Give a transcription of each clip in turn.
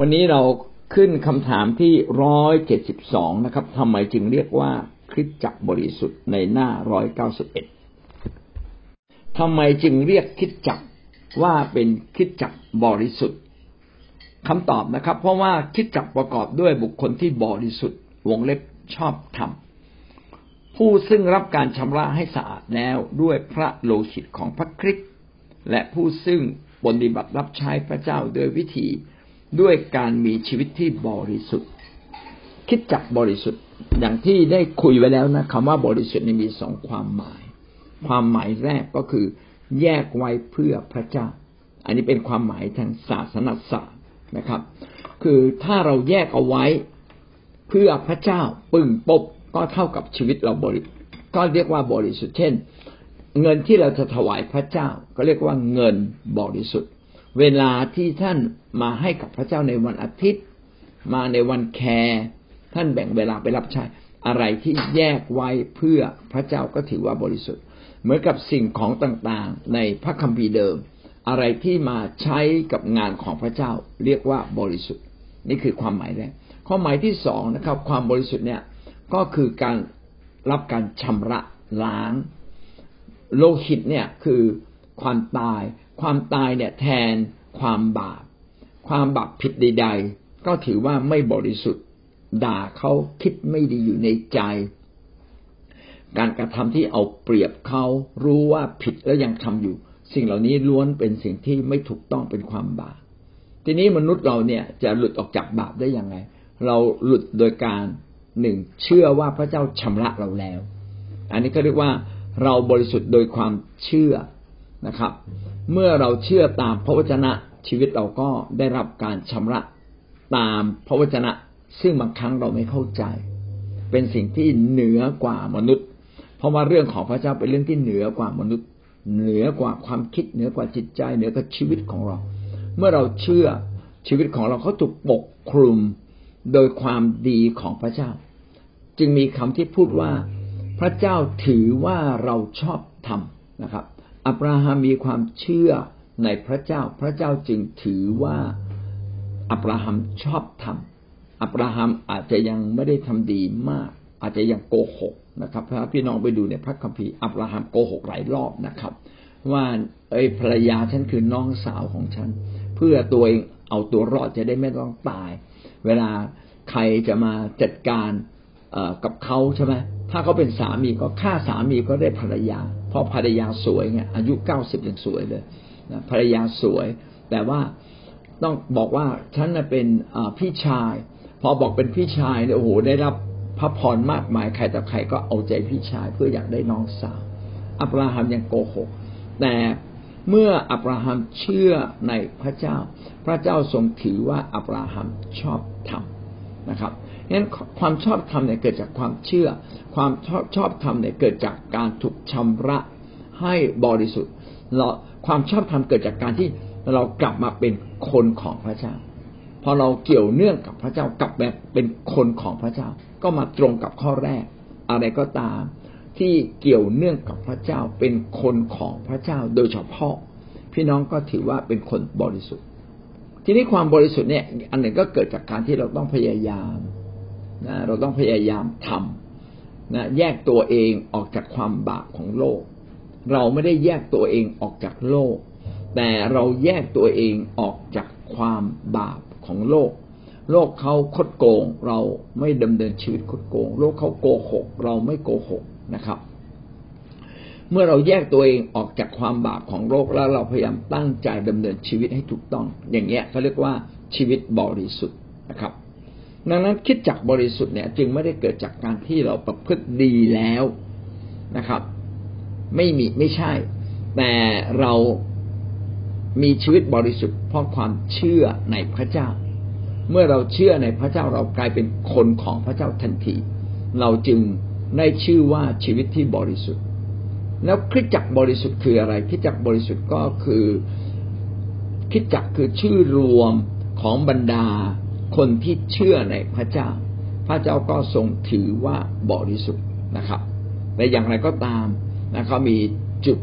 วันนี้เราขึ้นคำถามที่ร้อยเจ็ดสิบสองนะครับทำไมจึงเรียกว่าคริสจักรบริสุทธิ์ในหน้าร้อยเก้าสิบเอ็ดทำไมจึงเรียกคริสจักรว่าเป็นคริสจักรบริสุทธิ์คำตอบนะครับ เพราะว่าคริสจักรประกอบด้วยบุคคลที่บริสุทธิ์วงเล็บชอบธรรมผู้ซึ่งรับการชำระให้สะอาดแล้วด้วยพระโลหิตของพระคริสต์และผู้ซึ่งปฏิบัติรับใช้พระเจ้าโดยวิธี ด้วยการมีชีวิตที่บริสุทธิ์ คิดจักบริสุทธิ์อย่างที่ได้คุยไว้แล้วนะคำว่าบริสุทธิ์มีสองความหมาย ความหมายแรกก็คือ แยกไว้เพื่อพระเจ้า อันนี้เป็นความหมายทางศาสนศาสตร์นะครับ คือถ้าเราแยกเอาไว้เพื่อพระเจ้าปึ่งปบก็เท่ากับชีวิตเราบริก็เรียกว่าบริสุทธิ์เช่น เงินที่เราจะถวายพระเจ้า ก็เรียกว่าเงินบริสุทธิ์ เวลาที่ท่านมาให้กับพระเจ้าในวันอาทิตย์ มาในวันแคร์ท่านแบ่งเวลาไปรับใช้อะไรที่แยกไว้เพื่อพระเจ้าก็ถือว่าบริสุทธิ์ เหมือนกับสิ่งของต่างๆ ในพระคัมภีร์เดิม อะไรที่มาใช้กับงานของพระเจ้าเรียกว่าบริสุทธิ์ นี่คือความหมายแรกข้อหมายที่สองนะครับ ความบริสุทธิ์เนี่ยก็คือการรับการชำระล้าง โลหิตเนี่ยคือความตาย ความตายเนี่ยแทนความบาป ความบาปผิดใด ๆ ก็ถือว่าไม่บริสุทธิ์ ด่าเขาคิดไม่ดีอยู่ในใจ การกระทำที่เอาเปรียบเขารู้ว่าผิดแล้วยังทำอยู่ สิ่งเหล่านี้ล้วนเป็นสิ่งที่ไม่ถูกต้องเป็นความบาป ทีนี้มนุษย์เราเนี่ยจะหลุดออกจากบาปได้ยังไง เราหลุดโดยการหนึ่งเชื่อว่าพระเจ้าชำระเราแล้ว อันนี้ก็เรียกว่าเราบริสุทธิ์โดยความเชื่อ นะครับ เมื่อเราเชื่อตามพระวจนะชีวิตเราก็ได้รับการชำระตามพระวจนะ ซึ่งบางครั้งเราไม่เข้าใจ เป็นสิ่งที่เหนือกว่ามนุษย์ เพราะว่าเรื่องของพระเจ้าเป็นเรื่องที่เหนือกว่ามนุษย์ เหนือกว่าความคิดเหนือกว่าจิตใจ เหนือกว่าชีวิตของเรา เมื่อเราเชื่อชีวิตของเราเขาถูกปกคลุมโดยความดีของพระเจ้า จึงมีคำที่พูดว่าพระเจ้าถือว่าเราชอบทำนะครับ อับราฮัมมีความเชื่อในพระเจ้า พระเจ้าจึงถือว่าอับราฮัมชอบทำอับราฮัมอาจจะยังไม่ได้ทำดีมาก อาจจะยังโกหกนะครับพระพี่น้องไปดูในพระคัมภีร์อับราฮัมโกหกหลายรอบนะครับ ว่าเอ้ภรรยาฉันคือน้องสาวของฉัน เพื่อตัวเองเอาตัวรอดจะได้ไม่ต้องตาย เวลาใครจะมาจัดการกับเขาใช่ไหมถ้าเขาเป็นสามีก็ฆ่าสามีก็ได้ภรรยา ราะภรรยาสวยไงอายุเก้าสิบยังสวยเลยนะภรรยาสวย แต่ว่าต้องบอกว่าฉันเป็นพี่ชาย พอบอกเป็นพี่ชายเนี่ยโอ้โหได้รับพระพรมากมายใครแต่ใครก็เอาใจพี่ชายเพื่ออยากได้น้องสาว อับราฮัมยังโกหก แต่เมื่ออับราฮัมเชื่อในพระเจ้า พระเจ้าทรงถือว่าอับราฮัมชอบธรรมนะครับ งั้นความชอบธรรมเนี่ยเกิดจากความเชื่อ ความชอบชอบธรรมเนี่ยเกิดจากการถูกชำระให้บริสุทธิ์เราความชอบธรรมเกิดจากการที่เรากลับมาเป็นคนของพระเจ้าพอเราเกี่ยวเนื่องกับพระเจ้ากลับแบบเป็นคนของพระเจ้า ก็มาตรงกับข้อแรก อะไรก็ตาม ที่เกี่ยวเนื่องกับพระเจ้าเป็นคนของพระเจ้าโดยเฉพาะ พี่น้องก็ถือว่าเป็นคนบริสุทธิ์ ทีนี้ความบริสุทธิ์เนี่ย อันหนึ่งก็เกิดจากการที่เราต้องพยายาม นะเราต้องพยายามทำนะแยกตัวเองออกจากความบาปของโลก เราไม่ได้แยกตัวเองออกจากโลก แต่เราแยกตัวเองออกจากความบาปของโลก โลกเขาคดโกง เราไม่ดำเนินชีวิตคดโกง โลกเขาโกหก เราไม่โกหกนะครับ เมื่อเราแยกตัวเองออกจากความบาปของโลกแล้วเราพยายามตั้งใจดำเนินชีวิตให้ถูกต้อง อย่างเงี้ยเขาเรียกว่าชีวิตบริสุทธิ์นะครับ ดังนั้นคิดจักบริสุทธิ์เนี่ย จึงไม่ได้เกิดจากการที่เราประพฤติดีแล้วนะครับ ไม่มีไม่ใช่ แต่เรามีชีวิตบริสุทธิ์เพราะความเชื่อในพระเจ้า เมื่อเราเชื่อในพระเจ้าเรากลายเป็นคนของพระเจ้าทันที เราจึงได้ชื่อว่าชีวิตที่บริสุทธิ์ แล้วคิดจักบริสุทธิ์คืออะไรคิดจักบริสุทธิ์ก็คือคิดจักคือชื่อรวมของบรรดา คนที่เชื่อในพระเจ้า พระเจ้าก็ทรงถือว่าบริสุทธิ์นะครับ แต่อย่างไรก็ตามนะเขามีจุด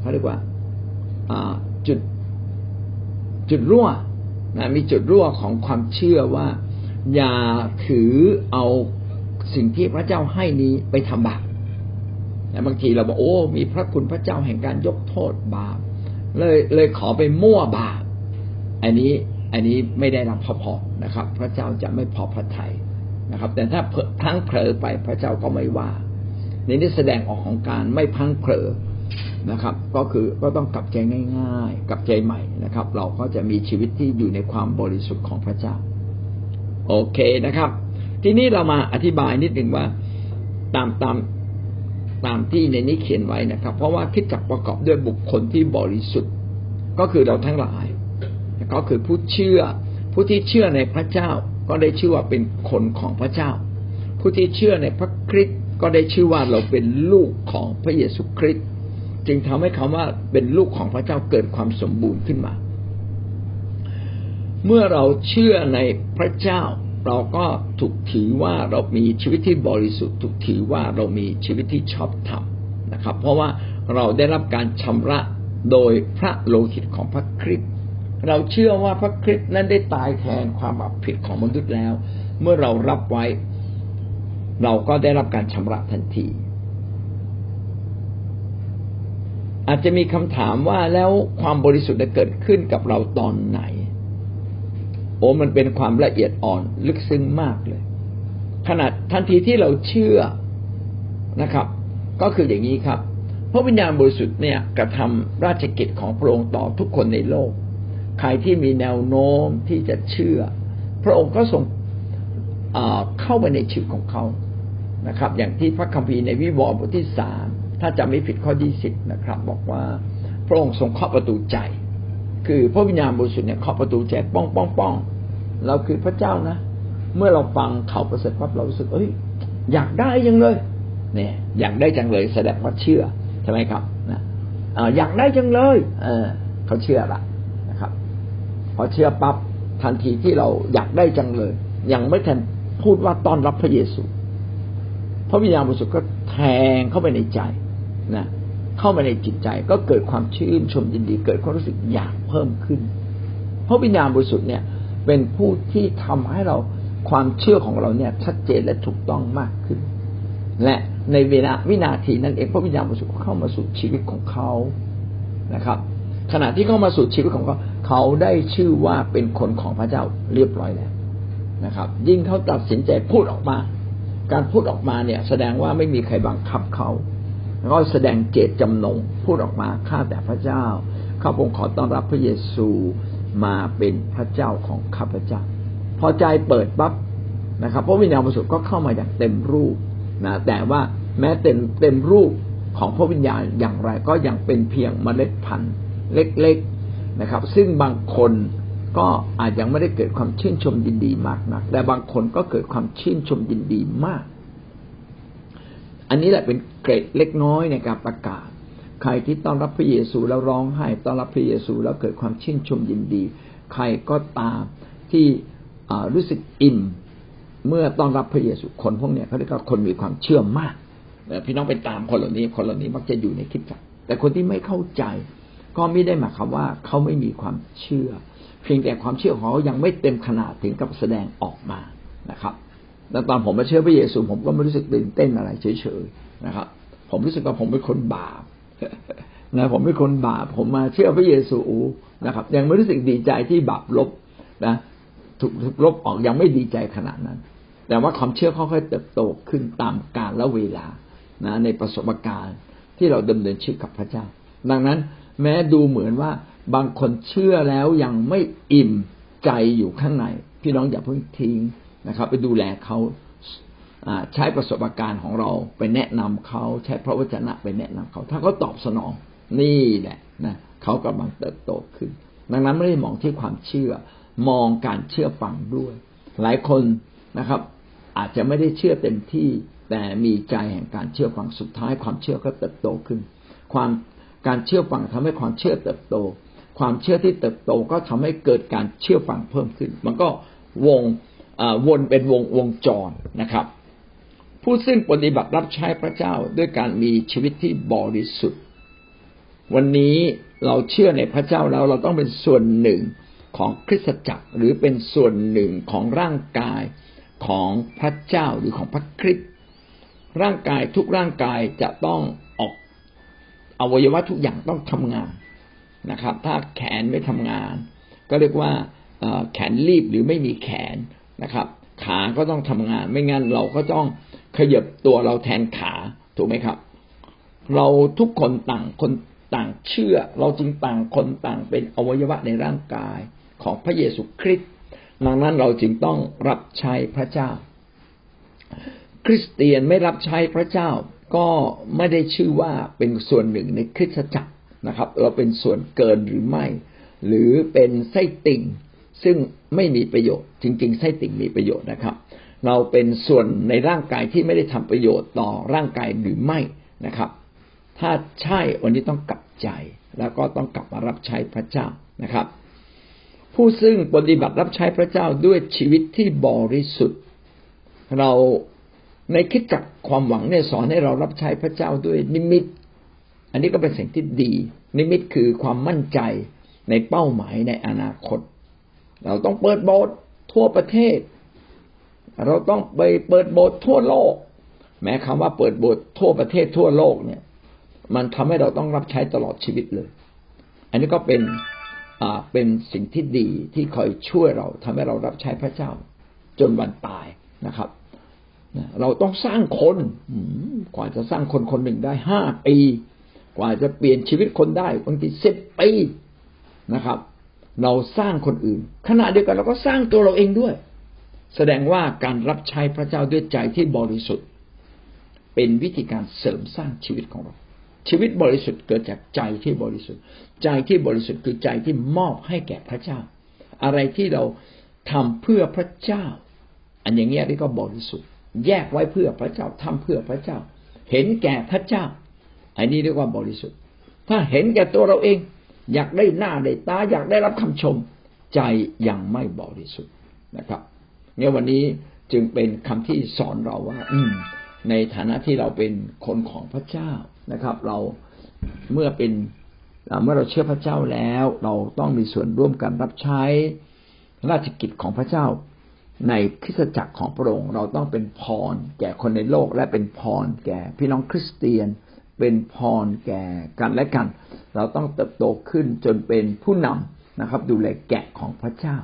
เขาเรียกว่าจุดจุดรั่วนะมีจุดรั่วของความเชื่อว่า อย่าถือเอาสิ่งที่พระเจ้าให้นี้ไปทำบาปแต่บางทีเราบอกโอ้มีพระคุณพระเจ้าแห่งการยกโทษบาปเลยเลยขอไปมั่วบาปอันนี้ อันนี้ไม่ได้รับพระพรนะครับ พระเจ้าจะไม่พอพระทัยนะครับ แต่ถ้าพังเผลอไปพระเจ้าก็ไม่ว่า ในนี้แสดงออกของการไม่พังเผลอนะครับ ก็คือก็ต้องกลับใจง่าย ๆ กลับใจใหม่นะครับ เราก็จะมีชีวิตที่อยู่ในความบริสุทธิ์ของพระเจ้า โอเคนะครับ ทีนี้เรามาอธิบายนิดหนึ่งว่าตามตามตามที่ในนี้เขียนไว้นะครับ เพราะว่าคิดจักประกอบด้วยบุคคลที่บริสุทธิ์ ก็คือเราทั้งหลาย ก็คือผู้เชื่อ ผู้ที่เชื่อในพระเจ้าก็ได้ชื่อว่าเป็นคนของพระเจ้า ผู้ที่เชื่อในพระคริสต์ก็ได้ชื่อว่าเราเป็นลูกของพระเยซูคริสต์จึงทำให้คำว่าเป็นลูกของพระเจ้าเกิดความสมบูรณ์ขึ้นมา เมื่อเราเชื่อในพระเจ้า เราก็ถูกถือว่าเรามีชีวิตที่บริสุทธิ์ ถูกถือว่าเรามีชีวิตที่ชอบธรรมนะครับ เพราะว่าเราได้รับการชำระโดยพระโลหิตของพระคริสต์ เราเชื่อว่าพระคริสต์นั้นได้ตายแทนความบาปผิดของมนุษย์แล้ว เมื่อเรารับไว้ เราก็ได้รับการชำระทันที อาจจะมีคำถามว่าแล้วความบริสุทธิ์จะเกิดขึ้นกับเราตอนไหน โอ้มันเป็นความละเอียดอ่อนลึกซึ้งมากเลย ขนาดทันทีที่เราเชื่อนะครับ ก็คืออย่างนี้ครับ พระวิญญาณบริสุทธิ์เนี่ยกระทำราชกิจของพระองค์ต่อทุกคนในโลก ใครที่มีแนวโน้มที่จะเชื่อ พระองค์ก็ส่งเข้าไปในชีวิตของเขานะครับ อย่างที่พระคัมภีร์ในวิวรณ์บทที่สามถ้าจำไม่ผิดข้อยี่สิบนะครับ บอกว่าพระองค์ทรงเคาะประตูใจ คือพระวิญญาณบริสุทธิ์เนี่ยเคาะประตูใจป้องป้องป้องเราคือพระเจ้านะ เมื่อเราฟังข่าวประเสริฐปั๊บเรารู้สึกเอ้ย อยากได้ยังเลย เนี่ย อยากได้จังเลย แสดงว่าเชื่อใช่ไหมครับนะอยากได้จังเลย เออเขาเชื่อละ พอเชื่อปั๊บทันทีที่เราอยากได้จังเลย ยังไม่ทันพูดว่าต้อนรับพระเยซูพระวิญญาณบริสุทธิ์ก็แทงเข้าไปในใจนะเข้ามาในจิตใจก็เกิดความชื่นชมยินดี เกิดความรู้สึกอยากเพิ่มขึ้น พระวิญญาณบริสุทธิ์เนี่ย เป็นผู้ที่ทำให้เราความเชื่อของเราเนี่ย ชัดเจนและถูกต้องมากขึ้น และในเวลาวินาทีนั้นเองพระวิญญาณบริสุทธิ์เข้ามาสู่ชีวิตของเขานะครับ ขณะที่เข้ามาสู่ชีวิตของเขา เขาได้ชื่อว่าเป็นคนของพระเจ้าเรียบร้อยแล้วนะครับ ยิ่งเขาตัดสินใจพูดออกมา การพูดออกมาเนี่ย แสดงว่าไม่มีใครบังคับเขาแล้วก็แสดงเจตจำนงพูดออกมาข้าแต่พระเจ้าข้าพงขอต้อนรับพระเยซูมาเป็นพระเจ้าของข้าพเจ้า พอใจเปิดปั๊บนะครับพระวิญญาณบริสุทธิ์ก็เข้ามาอย่างเต็มรูปนะแต่ว่าแม้เต็มเต็มรูปของพระวิญญาณอย่างไรก็ยังเป็นเพียงเมล็ดพันธุ์ เล็ก นะครับ ซึ่งบางคนก็อาจยังไม่ได้เกิดความชื่นชมยินดีมากนัก แต่บางคนก็เกิดความชื่นชมยินดีมาก อันนี้แหละเป็นเกรดเล็กน้อยในการประกาศ ใครที่ต้อนรับพระเยซูแล้วร้องไห้ต้อนรับพระเยซูแล้วเกิดความชื่นชมยินดี ใครก็ตามที่รู้สึกอิ่มเมื่อต้อนรับพระเยซูคนพวกนี้เขาเรียกว่าคนมีความเชื่อมากพี่น้องไปตามคนเหล่านี้คนเหล่านี้มักจะอยู่ในคิดจักแต่คนที่ไม่เข้าใจ ก็ไม่ได้หมายความว่าเขาไม่มีความเชื่อ เพียงแต่ความเชื่อของเขายังไม่เต็มขนาดถึงกับแสดงออกมานะครับแต่ตอนผมมาเชื่อพระเยซูผมก็ไม่รู้สึกตื่นเต้นอะไรเฉยๆนะครับ ผมรู้สึกว่าผมเป็นคนบาปนะผมเป็นคนบาปผมมาเชื่อพระเยซูนะครับ ยังไม่รู้สึกดีใจที่บาปลบนะถูกถูกลบออกยังไม่ดีใจขนาดนั้น แต่ว่าความเชื่อค่อยๆเติบโตขึ้นตามกาลและเวลานะในประสบการณ์ที่เราดำเนินชีวิตกับพระเจ้า ดังนั้น แม้ดูเหมือนว่าบางคนเชื่อแล้วยังไม่อิ่มใจอยู่ข้างใน พี่น้องอย่าเพิ่งทิ้งนะครับ ไปดูแลเขาใช้ประสบการณ์ของเราไปแนะนำเขาใช้พระวจนะไปแนะนำเขา ถ้าเขาตอบสนองนี่แหละนะเขากำลังเติบโตขึ้น ดังนั้นไม่ได้มองที่ความเชื่อ มองการเชื่อฟังด้วย หลายคนนะครับ อาจจะไม่ได้เชื่อเต็มที่ แต่มีใจแห่งการเชื่อฟังสุดท้าย ความเชื่อก็เติบโตขึ้น ความ การเชื่อฟังทำให้ความเชื่อเติบโต ความเชื่อที่เติบโตก็ทำให้เกิดการเชื่อฟังเพิ่มขึ้น มันก็วงวนเป็นวงวงจรนะครับ ผู้ซึ่งปฏิบัติรับใช้พระเจ้าด้วยการมีชีวิตที่บริสุทธิ์ วันนี้เราเชื่อในพระเจ้าแล้วเราต้องเป็นส่วนหนึ่งของคริสตจักรหรือเป็นส่วนหนึ่งของร่างกายของพระเจ้าหรือของพระคริสต์ร่างกายทุกร่างกายจะต้องออก อวัยวะทุกอย่างต้องทำงานนะครับ ถ้าแขนไม่ทำงาน ก็เรียกว่าแขนรีบหรือไม่มีแขนนะครับ ขาก็ต้องทำงาน ไม่งั้นเราก็ต้องขยับตัวเราแทนขาถูกไหมครับ เราทุกคนต่างคนต่างเชื่อ เราจึงต่างคนต่างเป็นอวัยวะในร่างกายของพระเยซูคริสต์ดังนั้นเราจึงต้องรับใช้พระเจ้า คริสเตียนไม่รับใช้พระเจ้า ก็ไม่ได้ชื่อว่าเป็นส่วนหนึ่งในคริสตจักรนะครับ เราเป็นส่วนเกินหรือไม่ หรือเป็นไส้ติ่งซึ่งไม่มีประโยชน์ จริง ๆ ไส้ติ่งมีประโยชน์นะครับ เราเป็นส่วนในร่างกายที่ไม่ได้ทำประโยชน์ต่อร่างกายหรือไม่นะครับ ถ้าใช่วันนี้ต้องกลับใจ แล้วก็ต้องกลับมารับใช้พระเจ้านะครับ ผู้ซึ่งปฏิบัติรับใช้พระเจ้าด้วยชีวิตที่บริสุทธิ์ เรา ในคิดจักความหวังเนี่ยสอนให้เรารับใช้พระเจ้าด้วยนิมิต อันนี้ก็เป็นสิ่งที่ดี นิมิตคือความมั่นใจในเป้าหมายในอนาคต เราต้องเปิดโบสถ์ทั่วประเทศ เราต้องไปเปิดโบสถ์ทั่วโลก แม้คำว่าเปิดโบสถ์ทั่วประเทศทั่วโลกเนี่ย มันทำให้เราต้องรับใช้ตลอดชีวิตเลย อันนี้ก็เป็นอ่าเป็นสิ่งที่ดีที่คอยช่วยเราทำให้เรารับใช้พระเจ้าจนวันตายนะครับ เราต้องสร้างคนกว่าจะสร้างคนคนหนึ่งได้ห้าปี กว่าจะเปลี่ยนชีวิตคนได้บางทีสิบปีนะครับ เราสร้างคนอื่น ขณะเดียวกันเราก็สร้างตัวเราเองด้วย แสดงว่าการรับใช้พระเจ้าด้วยใจที่บริสุทธิ์ เป็นวิธีการเสริมสร้างชีวิตของเรา ชีวิตบริสุทธิ์เกิดจากใจที่บริสุทธิ์ ใจที่บริสุทธิ์คือใจที่มอบให้แก่พระเจ้า อะไรที่เราทำเพื่อพระเจ้า อันอย่างเงี้ยนี่ก็บริสุทธิ์ แยกไว้เพื่อพระเจ้าทำเพื่อพระเจ้า เห็นแก่พระเจ้า อันนี้เรียกว่าบริสุทธิ์ ถ้าเห็นแก่ตัวเราเอง อยากได้หน้าได้ตาอยากได้รับคำชม ใจยังไม่บริสุทธิ์นะครับเนี่ยวันนี้จึงเป็นคำที่สอนเราว่า อืม ในฐานะที่เราเป็นคนของพระเจ้านะครับ เราเมื่อเป็นเมื่อเราเชื่อพระเจ้าแล้ว เราต้องมีส่วนร่วมกันรับใช้ราชกิจของพระเจ้า ในคริสตจักรของพระองค์เราต้องเป็นพร แก่คนในโลกและเป็นพร แก่พี่น้องคริสเตียน เป็นพรแก่กันและกัน เราต้องเติบโตขึ้นจนเป็นผู้นำนะครับ ดูแลแกะของพระเจ้า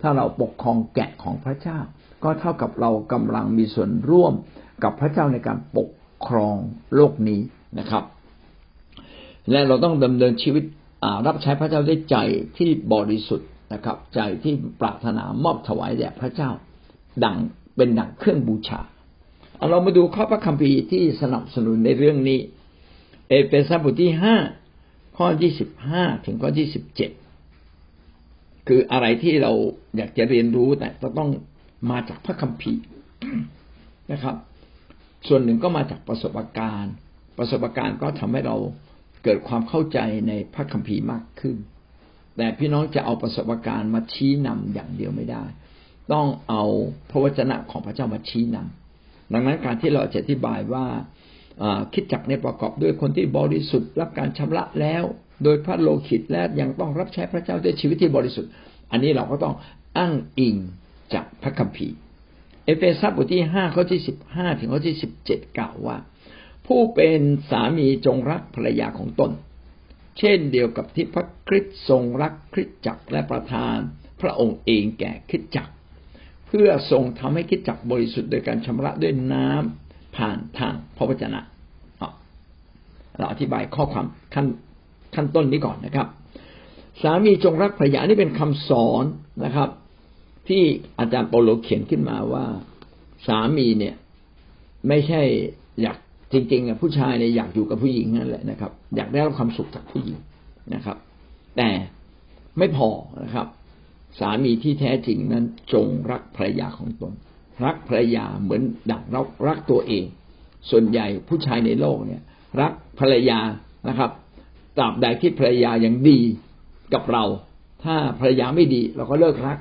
ถ้าเราปกครองแกะของพระเจ้า ก็เท่ากับเรากำลังมีส่วนร่วมกับพระเจ้าในการปกครองโลกนี้นะครับ และเราต้องดำเนินชีวิตรับใช้พระเจ้าด้วยใจที่บริสุทธิ์ นะครับ ใจที่ปรารถนามอบถวายแด่พระเจ้า ดังเป็นดังเครื่องบูชาเรามาดูข้อพระคัมภีร์ที่สนับสนุนในเรื่องนี้ เอเฟซัสบทที่ห้าข้อยี่สิบห้าถึงข้อยี่สิบเจ็ดคืออะไรที่เราอยากจะเรียนรู้แต่จะต้องมาจากพระคัมภีร์นะครับ ส่วนหนึ่งก็มาจากประสบการณ์ ประสบการณ์ก็ทำให้เราเกิดความเข้าใจในพระคัมภีร์มากขึ้น แต่พี่น้องจะเอาประสบการณ์มาชี้นำอย่างเดียวไม่ได้ ต้องเอาพระวจนะของพระเจ้ามาชี้นำดังนั้นการที่เราจะอธิบายว่าคิดจักในประกอบด้วยคนที่บริสุทธิ์รับการชำระแล้ว โดยพระโลหิตและยังต้องรับใช้พระเจ้าด้วยชีวิตที่บริสุทธิ์ อันนี้เราก็ต้องอ้างอิงจากพระคัมภีร์ เอเฟซัสบทที่ห้าข้อที่สิบห้าถึงข้อที่สิบเจ็ดกล่าวว่า ผู้เป็นสามีจงรักภรรยาของตน เช่นเดียวกับที่พระคริสต์ทรงรักคริสตจักรและประทานพระองค์เองแก่คริสตจักร เพื่อทรงทำให้คริสตจักรบริสุทธิ์โดยการชำระด้วยน้ำผ่านทางพระวจนะเราอธิบายข้อความขั้นขั้นต้นนี้ก่อนนะครับ สามีจงรักภรรยานี่เป็นคำสอนนะครับ ที่อาจารย์เปโลเขียนขึ้นมาว่า สามีเนี่ย ไม่ใช่อยาก จริงๆผู้ชายเนี่ยอยากอยู่กับผู้หญิงนั่นแหละนะครับ อยากได้รับความสุขจากผู้หญิงนะครับ แต่ไม่พอนะครับ สามีที่แท้จริงนั้นจงรักภรรยาของตน รักภรรยาเหมือนดั่งเรารักตัวเอง ส่วนใหญ่ผู้ชายในโลกเนี่ย รักภรรยานะครับตราบใดที่ภรรยายังดีกับเรา ถ้าภรรยาไม่ดีเราก็เลิกรัก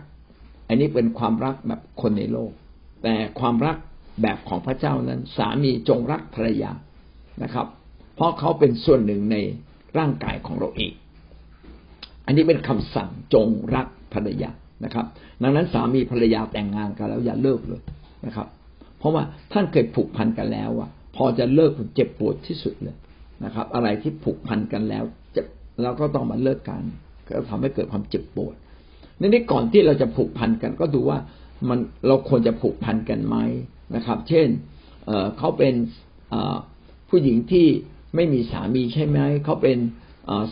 อันนี้เป็นความรักแบบคนในโลก แต่ความรัก แบบของพระเจ้านั้น สามีจงรักภรรยานะครับ เพราะเขาเป็นส่วนหนึ่งในร่างกายของเราเอง อันนี้เป็นคำสั่งจงรักภรรยานะครับ ดังนั้นสามีภรรยาแต่งงานกันแล้วอย่าเลิกเลยนะครับ เพราะว่าท่านเคยผูกพันกันแล้วอะพอจะเลิกเจ็บปวดที่สุดเลยนะครับ อะไรที่ผูกพันกันแล้วเจ็บเราก็ต้องมาเลิกกันก็ทำให้เกิดความเจ็บปวดในนี้ก่อนที่เราจะผูกพันกัน ก็ดูว่ามันเราควรจะผูกพันกันไหม นะครับ เช่นเขาเป็นผู้หญิงที่ไม่มีสามีใช่ไหมเขาเป็น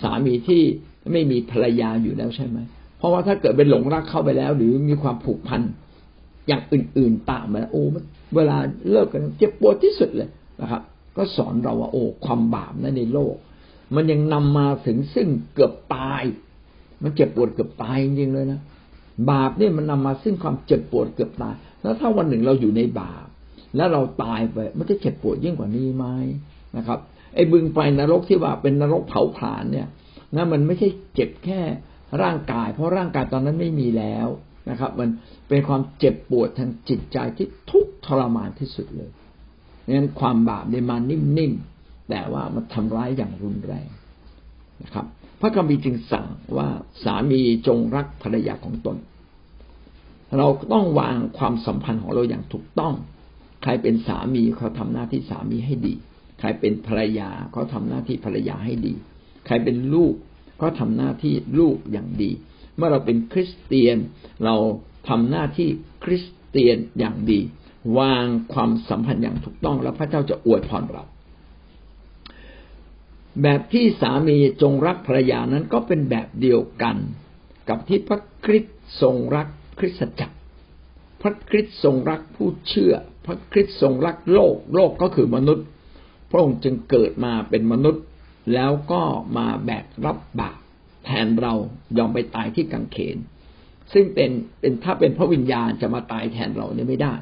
สามีที่ไม่มีภรรยาอยู่แล้วใช่ไหมเพราะว่าถ้าเกิดเป็นหลงรักเข้าไปแล้ว หรือมีความผูกพันอย่างอื่น ๆตามมาโอ้เวลาเลิกกันเจ็บปวดที่สุดเลยนะครับ ก็สอนเราว่าโอ้ความบาปนั้นในโลก มันยังนำมาถึงซึ่งเกือบตาย มันเจ็บปวดเกือบตายจริงๆเลยนะบาปเนี่ยมันนำมาซึ่งความเจ็บปวดเกือบตาย แล้วถ้าวันหนึ่งเราอยู่ในบาป แล้วเราตายไปมันจะเจ็บปวดยิ่งกว่านี้ไหมนะครับ ไอ้บึงไฟนรกที่ว่าเป็นนรกเผาผลาญเนี่ยนะมันไม่ใช่เจ็บแค่ร่างกาย เพราะร่างกายตอนนั้นไม่มีแล้วนะครับ มันเป็นความเจ็บปวดทางจิตใจที่ทุกทรมานที่สุดเลยงั้นความบาปเนี่ยมานิ่มๆแต่ว่ามันทำร้ายอย่างรุนแรงนะครับ พระคัมภีร์จึงสั่งว่าสามีจงรักภรรยาของตน เราต้องวางความสัมพันธ์ของเราอย่างถูกต้อง ใครเป็นสามีเขาทำหน้าที่สามีให้ดี ใครเป็นภรรยาเขาทำหน้าที่ภรรยาให้ดี ใครเป็นลูกก็ทำหน้าที่ลูกอย่างดี เมื่อเราเป็นคริสเตียน เราทำหน้าที่คริสเตียนอย่างดี วางความสัมพันธ์อย่างถูกต้องแล้วพระเจ้าจะอวยพรเรา แบบที่สามีจงรักภรรยานั้นก็เป็นแบบเดียวกัน กับที่พระคริสต์ทรงรักคริสตจักร พระคริสต์ทรงรักผู้เชื่อ พระคริสต์ทรงรักโลก โลกก็คือมนุษย์ พระองค์จึงเกิดมาเป็นมนุษย์ แล้วก็มาแบกรับบาปแทนเรายอมไปตายที่กังเขน ซึ่งเป็นเป็นถ้าเป็นพระวิญญาณจะมาตายแทนเราเนี่ยไม่ได้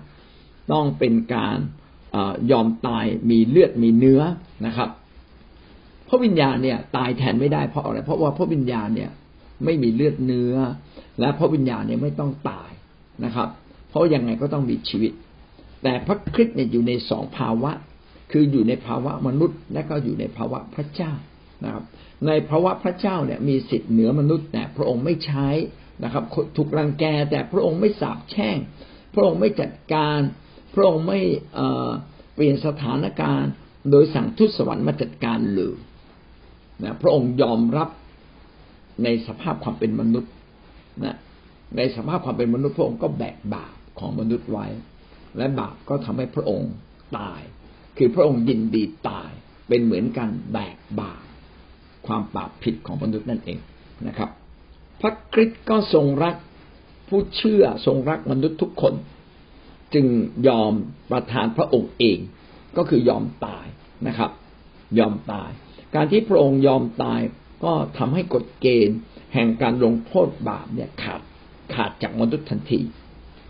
ต้องเป็นการยอมตายมีเลือดมีเนื้อนะครับ พระวิญญาณเนี่ยตายแทนไม่ได้เพราะอะไร เพราะว่าพระวิญญาณเนี่ยไม่มีเลือดเนื้อ และพระวิญญาณเนี่ยไม่ต้องตายนะครับ เพราะยังไงก็ต้องมีชีวิต แต่พระคริสต์เนี่ยอยู่ในสองภาวะ คืออยู่ในภาวะมนุษย์ และก็อยู่ในภาวะพระเจ้านะครับ ในภาวะพระเจ้าเนี่ยมีสิทธิ์เหนือมนุษย์แต่พระองค์ไม่ใช้นะครับถูกรังแกแต่พระองค์ไม่สาบแช่ง พระองค์ไม่จัดการ พระองค์ไม่เปลี่ยนสถานการณ์ โดยสั่งทุตสวรรค์มาจัดการเลยนะพระองค์ยอมรับในสภาพความเป็นมนุษย์นะในสภาพความเป็นมนุษย์พระองค์ก็แบกบาป ของมนุษย์ไว้ และบาปก็ทำให้พระองค์ตาย คือพระองค์ยินดีตายเป็นเหมือนกันแบกบาปความบาปผิดของมนุษย์นั่นเองนะครับ พระคริสต์ก็ทรงรักผู้เชื่อทรงรักมนุษย์ทุกคน จึงยอมประทานพระองค์เอง ก็คือยอมตายนะครับ ยอมตาย การที่พระองค์ยอมตายก็ทำให้กฎเกณฑ์แห่งการลงโทษบาปเนี่ยขาดขาดจากมนุษย์ทันที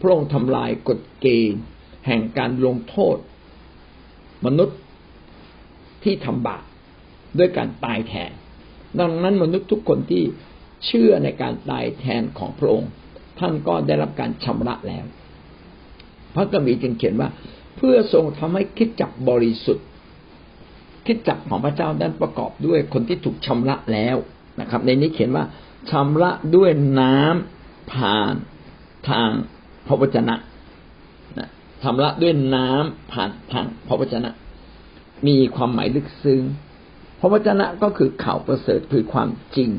พระองค์ทำลายกฎเกณฑ์ แห่งการลงโทษ มนุษย์ที่ทำบาปด้วยการตายแทน ดังนั้นมนุษย์ทุกคนที่เชื่อในการตายแทนของพระองค์ ท่านก็ได้รับการชำระแล้ว พระกมีจึงเขียนว่า เพื่อทรงทำให้คิดจักบริสุทธิ์ คิดจักของพระเจ้านั้นประกอบด้วยคนที่ถูกชำระแล้วนะครับ ในนี้เขียนว่าชำระด้วยน้ำผ่านทาง พระวจนะชำระด้วยน้ำผ่านทางพระวจนะ มีความหมายลึกซึ้งพระวจนะก็คือข่าวประเสริฐคือความจริง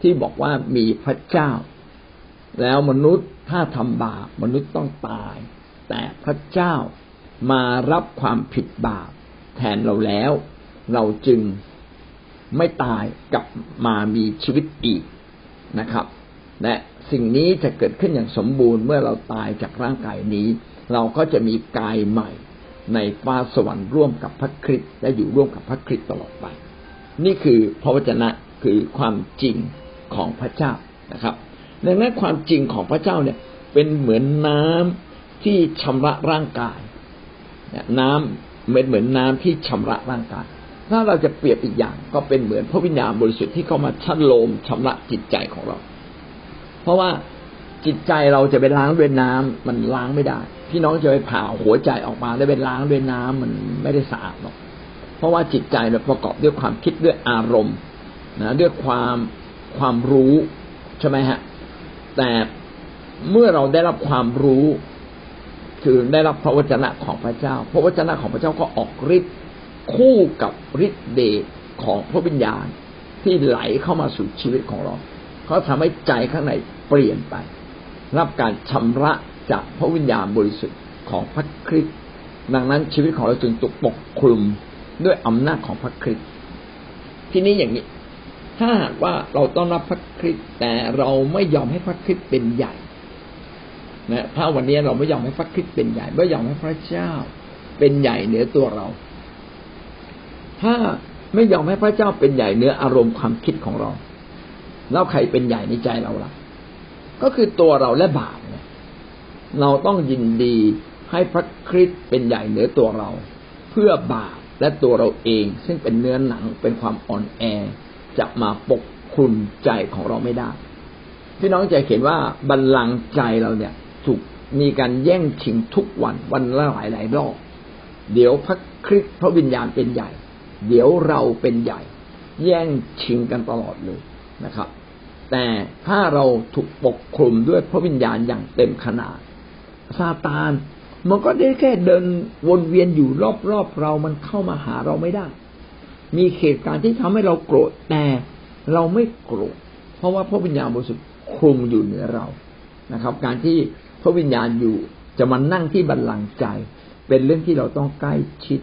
ที่บอกว่ามีพระเจ้า แล้วมนุษย์ถ้าทำบาปมนุษย์ต้องตาย แต่พระเจ้ามารับความผิดบาป แทนเราแล้ว เราจึงไม่ตายกลับมามีชีวิตอีกนะครับ และสิ่งนี้จะเกิดขึ้นอย่างสมบูรณ์เมื่อเราตายจากร่างกายนี้ เราก็จะมีกายใหม่ ในฟ้าสวรรค์ร่วมกับพระคริสต์และอยู่ร่วมกับพระคริสต์ตลอดไป นี่คือพระวจนะคือความจริงของพระเจ้านะครับดังนั้นความจริงของพระเจ้าเนี่ยเป็นเหมือนน้ำที่ชำระร่างกาย น้ำเป็นเหมือนน้ำที่ชำระร่างกาย ถ้าเราจะเปรียบอีกอย่างก็เป็นเหมือนพระวิญญาณบริสุทธิ์ที่เข้ามาชัดโลมชำระจิตใจของเรา เพราะว่าจิตใจเราจะไปล้างด้วยน้ำมันล้างไม่ได้ พี่น้องจะไปผ่าหัวใจออกมาได้ไปล้างด้วยน้ำมันไม่ได้สะอาดหรอกเพราะว่าจิตใจเนี่ยประกอบด้วยความคิดด้วยอารมณ์นะด้วยความความรู้ใช่ไหมฮะ แต่เมื่อเราได้รับความรู้คือได้รับพระวจนะของพระเจ้า พระวจนะของพระเจ้าก็ออกฤทธิ์คู่กับฤทธิ์เดชของพระวิญญาณที่ไหลเข้ามาสู่ชีวิตของเราเขาทำให้ใจข้างใน เปลี่ยนไป รับการชำระจากพระวิญญาณบริสุทธิ์ของพระคริสต์ดังนั้นชีวิตของเราจึงถูกปกคลุมด้วยอำนาจของพระคริสต์ทีนี้อย่างนี้ ถ้าหากว่าเราต้อนรับพระคริสต์แต่เราไม่ยอมให้พระคริสต์เป็นใหญ่นะถ้าวันนี้เราไม่ยอมให้พระคริสต์เป็นใหญ่ ไม่ยอมให้พระเจ้าเป็นใหญ่เหนือตัวเรา ถ้าไม่ยอมให้พระเจ้าเป็นใหญ่เหนืออารมณ์ความคิดของเรา แล้วใครเป็นใหญ่ในใจเราล่ะ ก็คือตัวเราและบาปเนี่ยเราต้องยินดีให้พระคริสต์เป็นใหญ่เหนือตัวเรา เพื่อบาปและตัวเราเอง ซึ่งเป็นเนื้อหนังเป็นความอ่อนแอ จะมาปกคลุมใจของเราไม่ได้พี่น้องจะเห็นว่าบัลลังก์ใจเราเนี่ยถูกมีการแย่งชิงทุกวันวันละหลายหลายรอบเดี๋ยวพระคริสต์พระวิญญาณเป็นใหญ่ เดี๋ยวเราเป็นใหญ่ แย่งชิงกันตลอดเลยนะครับ แต่ถ้าเราถูกปกคลุมด้วยพระวิญญาณอย่างเต็มขนาดซาตานมันก็ได้แค่เดินวนเวียนอยู่รอบๆเรามันเข้ามาหาเราไม่ได้ มีเหตุการณ์ที่ทำให้เราโกรธแต่เราไม่โกรธเพราะว่าพระวิญญาณบริสุทธิ์คลุมอยู่เหนือเรานะครับ การที่พระวิญญาณอยู่จะมานั่งที่บัลลังก์ใจ เป็นเรื่องที่เราต้องใกล้ชิด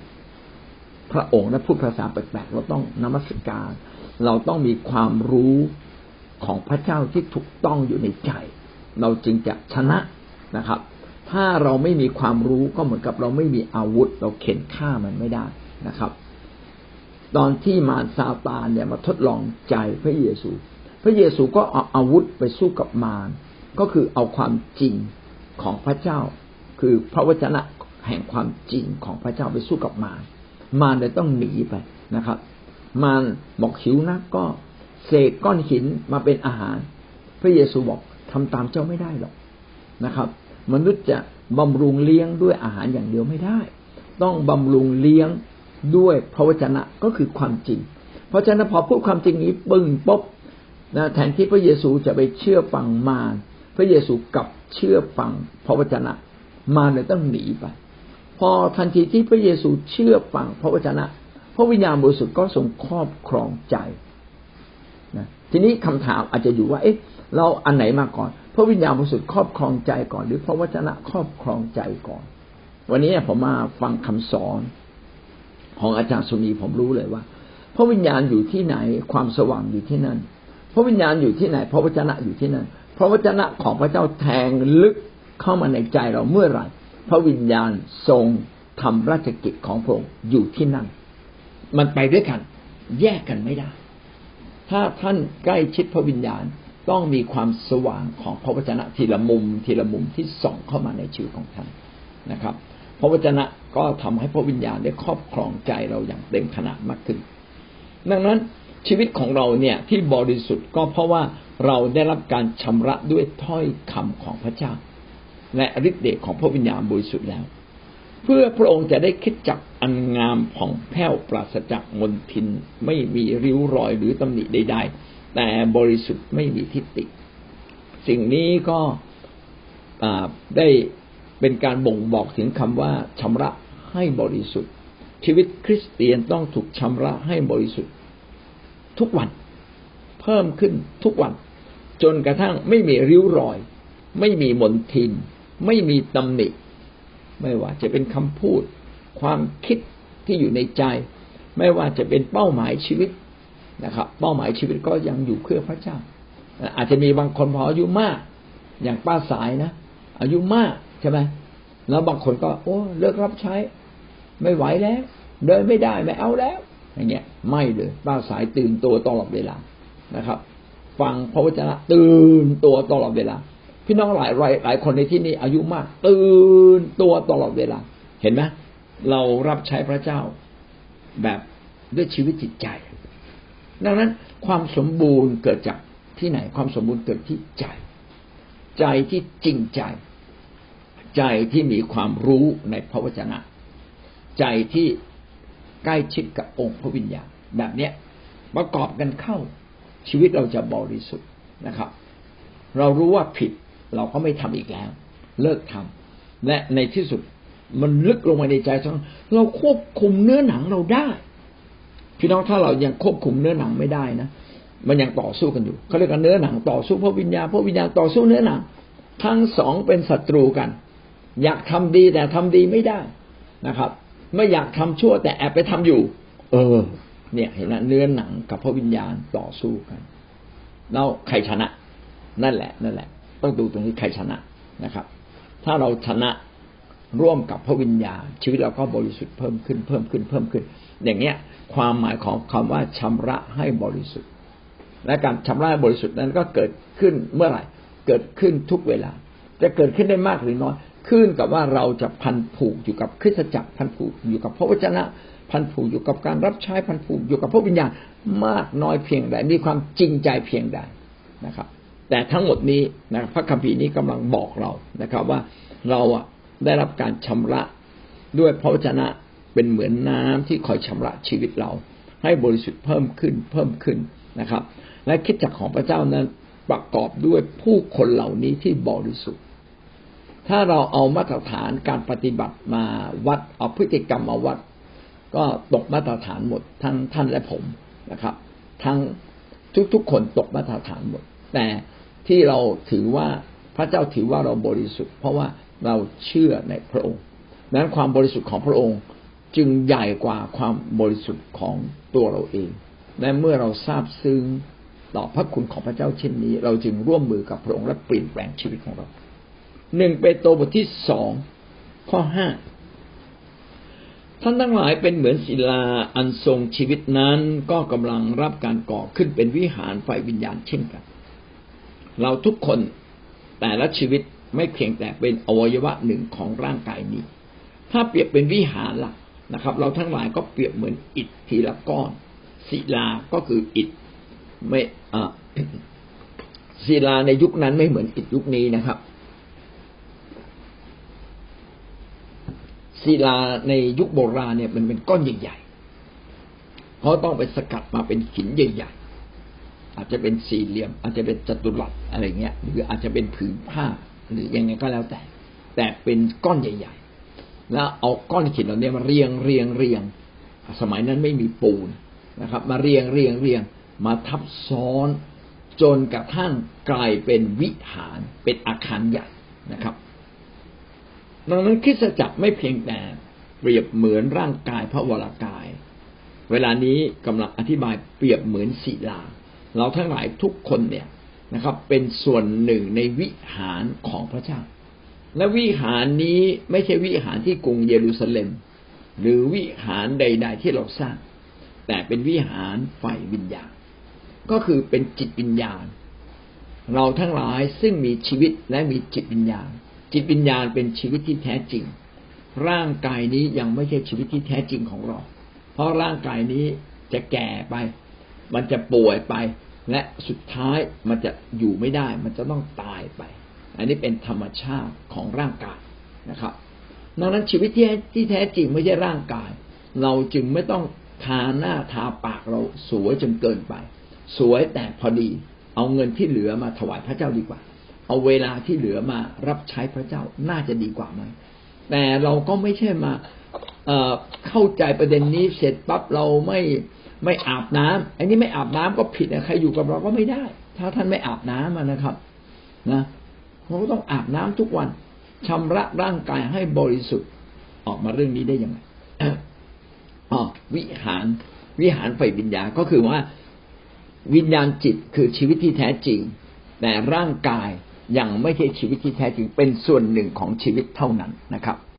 พระองค์และพูดภาษาแปลกๆเราต้องนมัสการ เราต้องมีความรู้ ของพระเจ้าที่ถูกต้องอยู่ในใจ เราจึงจะชนะนะครับ ถ้าเราไม่มีความรู้ก็เหมือนกับเราไม่มีอาวุธ เราเข็นฆ่ามันไม่ได้นะครับ ตอนที่มารซาตานเนี่ยมาทดลองใจพระเยซู พระเยซูก็เอาอาวุธไปสู้กับมารก็คือเอาความจริงของพระเจ้า คือพระวจนะแห่งความจริงของพระเจ้าไปสู้กับมารมารเลยต้องหนีไปนะครับ มารบอกหิวนักก็ เสกก้อนหินมาเป็นอาหาร พระเยซูบอกทำตามเจ้าไม่ได้หรอกนะครับ มนุษย์จะบำรุงเลี้ยงด้วยอาหารอย่างเดียวไม่ได้ ต้องบำรุงเลี้ยงด้วยพระวจนะก็คือความจริง เพราะฉะนั้นพอพูดความจริงนี้ปึ้งปุ๊บนะแทนที่พระเยซูจะไปเชื่อฟังมารพระเยซูกลับเชื่อฟังพระวจนะ มารเลยต้องหนีไป พอทันทีที่พระเยซูเชื่อฟังพระวจนะ พระวิญญาณบริสุทธิ์ก็ทรงครอบครองใจ ทีนี้คำถามอาจจะอยู่ว่า เอ๊ะ เราอันไหนมาก่อน พระวิญญาณบริสุทธิ์ครอบครองใจก่อน หรือพระวจนะครอบครองใจก่อน วันนี้ผมมาฟังคำสอนของอาจารย์สุนีผมรู้เลยว่า พระวิญญาณอยู่ที่ไหนความสว่างอยู่ที่นั่น พระวิญญาณอยู่ที่ไหน พระวจนะอยู่ที่นั่น พระวจนะของพระเจ้าแทงลึกเข้ามาในใจเราเมื่อไหร่ พระวิญญาณทรงทำราชกิจของพระองค์อยู่ที่นั่น มันไปด้วยกัน แยกกันไม่ได้ ถ้าท่านใกล้ชิดพระวิญญาณต้องมีความสว่างของพระวจนะทีละมุมทีละมุมที่ส่องเข้ามาในชีวิตของท่านนะครับ พระวจนะก็ทำให้พระวิญญาณได้ครอบครองใจเราอย่างเต็มขนาดมากขึ้น ดังนั้นชีวิตของเราเนี่ยที่บริสุทธิ์ก็เพราะว่าเราได้รับการชำระด้วยถ้อยคำของพระเจ้า และฤทธิ์เดชของพระวิญญาณบริสุทธิ์แล้ว เพื่อพระองค์จะได้คิดจักอันงามผ่องแผ้วปราศจากมลทินไม่มีริ้วรอยหรือตำหนิใดๆ แต่บริสุทธิ์ไม่มีทิฏฐิสิ่งนี้ก็ได้เป็นการบ่งบอกถึงคำว่าชำระให้บริสุทธิ์ ชีวิตคริสเตียนต้องถูกชำระให้บริสุทธิ์ ทุกวันเพิ่มขึ้นทุกวัน จนกระทั่งไม่มีริ้วรอย ไม่มีมนทิน ไม่มีตำหนิ ไม่ว่าจะเป็นคำพูด ความคิดที่อยู่ในใจ ไม่ว่าจะเป็นเป้าหมายชีวิตนะครับ เป้าหมายชีวิตก็ยังอยู่เพื่อพระเจ้า อาจจะมีบางคนพออายุมาก อย่างป้าสายนะอายุมากใช่ไหมแล้วบางคนก็ โอ้เลิกรับใช้ ไม่ไหวแล้ว เดินไม่ได้ไม่เอาแล้วอย่างเงี้ยไม่เลยป้าสายตื่นตัวตลอดเวลานะครับ ฟังพระวจนะตื่นตัวตลอดเวลา พี่น้องหลายหลายหลายคนในที่นี้อายุมาก ตื่นตัวตลอดเวลา เห็นไหมเรารับใช้พระเจ้าแบบด้วยชีวิตจิตใจ ดังนั้นความสมบูรณ์เกิดจากที่ไหน ความสมบูรณ์เกิดที่ใจ ใจที่จริงใจ ใจที่มีความรู้ในพระวจนะ ใจที่ใกล้ชิดกับองค์พระวิญญาณแบบเนี้ยประกอบกันเข้าชีวิตเราจะบริสุทธิ์นะครับ เรารู้ว่าผิด เราก็ไม่ทำอีกแล้ว เลิกทำและในที่สุดมันลึกลงมาในใจทั้งเราควบคุมเนื้อหนังเราได้ พี่น้องถ้าเรายังควบคุมเนื้อหนังไม่ได้นะมันยังต่อสู้กันอยู่เขาเรียกกันเนื้อหนังต่อสู้เพราะวิญญาณเพราะวิญญาณต่อสู้เนื้อหนัง ทั้งสองเป็นศัตรูกัน อยากทำดีแต่ทำดีไม่ได้นะครับ ไม่อยากทำชั่วแต่แอบไปทำอยู่ เออ เนี่ยเห็นไหมเนื้อหนังกับพระวิญญาณต่อสู้กันแล้วใครชนะ นั่นแหละ นั่นแหละ ต้องดูตรงนี้ใครชนะนะครับ ถ้าเราชนะร่วมกับพระวิญญาณชีวิตเราก็บริสุทธิ์เพิ่มขึ้นเพิ่มขึ้นเพิ่มขึ้น อย่างเงี้ยความหมายของคำว่าชำระให้บริสุทธิ์ และการชำระบริสุทธิ์นั้นก็เกิดขึ้นเมื่อไหร่ เกิดขึ้นทุกเวลา จะเกิดขึ้นได้มากหรือน้อยขึ้นกับว่าเราจะพันผูกอยู่กับคริสตจักรพันผูกอยู่กับพระวจนะ พันผูกอยู่กับการรับใช้พันผูกอยู่กับพระวิญญาณมากน้อยเพียงใดมีความจริงใจเพียงใดนะครับ แต่ทั้งหมดนี้นะพระคัมภีร์นี้กำลังบอกเรานะครับว่าเราอะได้รับการชำระด้วยพระวจนะเป็นเหมือนน้ำที่คอยชำระชีวิตเรา ให้บริสุทธิ์เพิ่มขึ้นเพิ่มขึ้นนะครับ และคิดจักของพระเจ้านั้นประกอบด้วยผู้คนเหล่านี้ที่บริสุทธิ์ ถ้าเราเอามาตรฐานการปฏิบัติมาวัดเอาพฤติกรรมมาวัด ก็ตกมาตรฐานหมดทั้งท่านและผมนะครับ ทั้งทุกๆคนตกมาตรฐานหมด แต่ ที่เราถือว่าพระเจ้าถือว่าเราบริสุทธิ์ เพราะว่าเราเชื่อในพระองค์ดังนั้นความบริสุทธิ์ของพระองค์จึงใหญ่กว่าความบริสุทธิ์ของตัวเราเอง และเมื่อเราทราบซึ้งต่อพระคุณของพระเจ้าเช่นนี้ เราจึงร่วมมือกับพระองค์และเปลี่ยนแปลงชีวิตของเราหนึ่งเปโตรบทที่สองข้อห้าท่านทั้งหลายเป็นเหมือนศิลาอันทรงชีวิตนั้นก็กำลังรับการก่อขึ้นเป็นวิหารไฟวิญญาณเช่นกัน เราทุกคนแต่ละชีวิตไม่เพียงแต่เป็นอวัยวะหนึ่งของร่างกายนี้ ถ้าเปรียบเป็นวิหารล่ะนะครับ เราทั้งหลายก็เปรียบเหมือนอิฐทีละก้อน ศิลาก็คืออิฐไม่อ่าศิลาในยุคนั้นไม่เหมือนอิฐยุคนี้นะครับศิลาในยุคโบราณเนี่ยมันเป็นก้อนใหญ่ๆเขาต้องไปสกัดมาเป็นหินใหญ่ๆ อาจจะเป็นสี่เหลี่ยม อาจจะเป็นจัตุรัสอะไรเงี้ย หรืออาจจะเป็นผืนผ้า หรือยังไงก็แล้วแต่ แต่เป็นก้อนใหญ่ ๆ แล้วเอาก้อนหินเหล่านี้มาเรียงเรียงเรียง สมัยนั้นไม่มีปูนนะครับ มาเรียงเรียงเรียง มาทับซ้อน จนกระทั่งกลายเป็นวิหารเป็นอาคารใหญ่นะครับดังนั้นคริสตจักรไม่เพียงแต่เปรียบเหมือนร่างกายพระวรากาย เวลานี้กำลังอธิบายเปรียบเหมือนศิลา เราทั้งหลายทุกคนเนี่ยนะครับ เป็นส่วนหนึ่งในวิหารของพระเจ้า และวิหารนี้ไม่ใช่วิหารที่กรุงเยรูซาเล็ม หรือวิหารใด ๆ ที่เราสร้าง แต่เป็นวิหารไฟวิญญาณ ก็คือเป็นจิตวิญญาณ เราทั้งหลายซึ่งมีชีวิตและมีจิตวิญญาณ จิตวิญญาณเป็นชีวิตที่แท้จริง ร่างกายนี้ยังไม่ใช่ชีวิตที่แท้จริงของเรา เพราะร่างกายนี้จะแก่ไป มันจะป่วยไป และสุดท้ายมันจะอยู่ไม่ได้ มันจะต้องตายไป อันนี้เป็นธรรมชาติของร่างกายนะครับดังนั้นชีวิตที่ที่แท้จริงไม่ใช่ร่างกาย เราจึงไม่ต้องทาหน้าทาปากเราสวยจนเกินไป สวยแต่พอดี เอาเงินที่เหลือมาถวายพระเจ้าดีกว่า เอาเวลาที่เหลือมารับใช้พระเจ้าน่าจะดีกว่าไหมแต่เราก็ไม่ใช่มาเเข้าใจประเด็นนี้เสร็จปั๊บเราไม่ ไม่อาบน้ำอันนี้ไม่อาบน้ำก็ผิดนะใครอยู่กับเราก็ไม่ได้ ถ้าท่านไม่อาบน้ำนะครับ นะเราก็ต้องอาบน้ำทุกวันชำระร่างกายให้บริสุทธิ์ออกมาเรื่องนี้ได้ยังไงอ๋อวิหารวิหารไฟวิญญาณก็คือว่าวิญญาณจิตคือชีวิตที่แท้จริง แต่ร่างกายยังไม่ใช่ชีวิตที่แท้จริงเป็นส่วนหนึ่งของชีวิตเท่านั้นนะครับ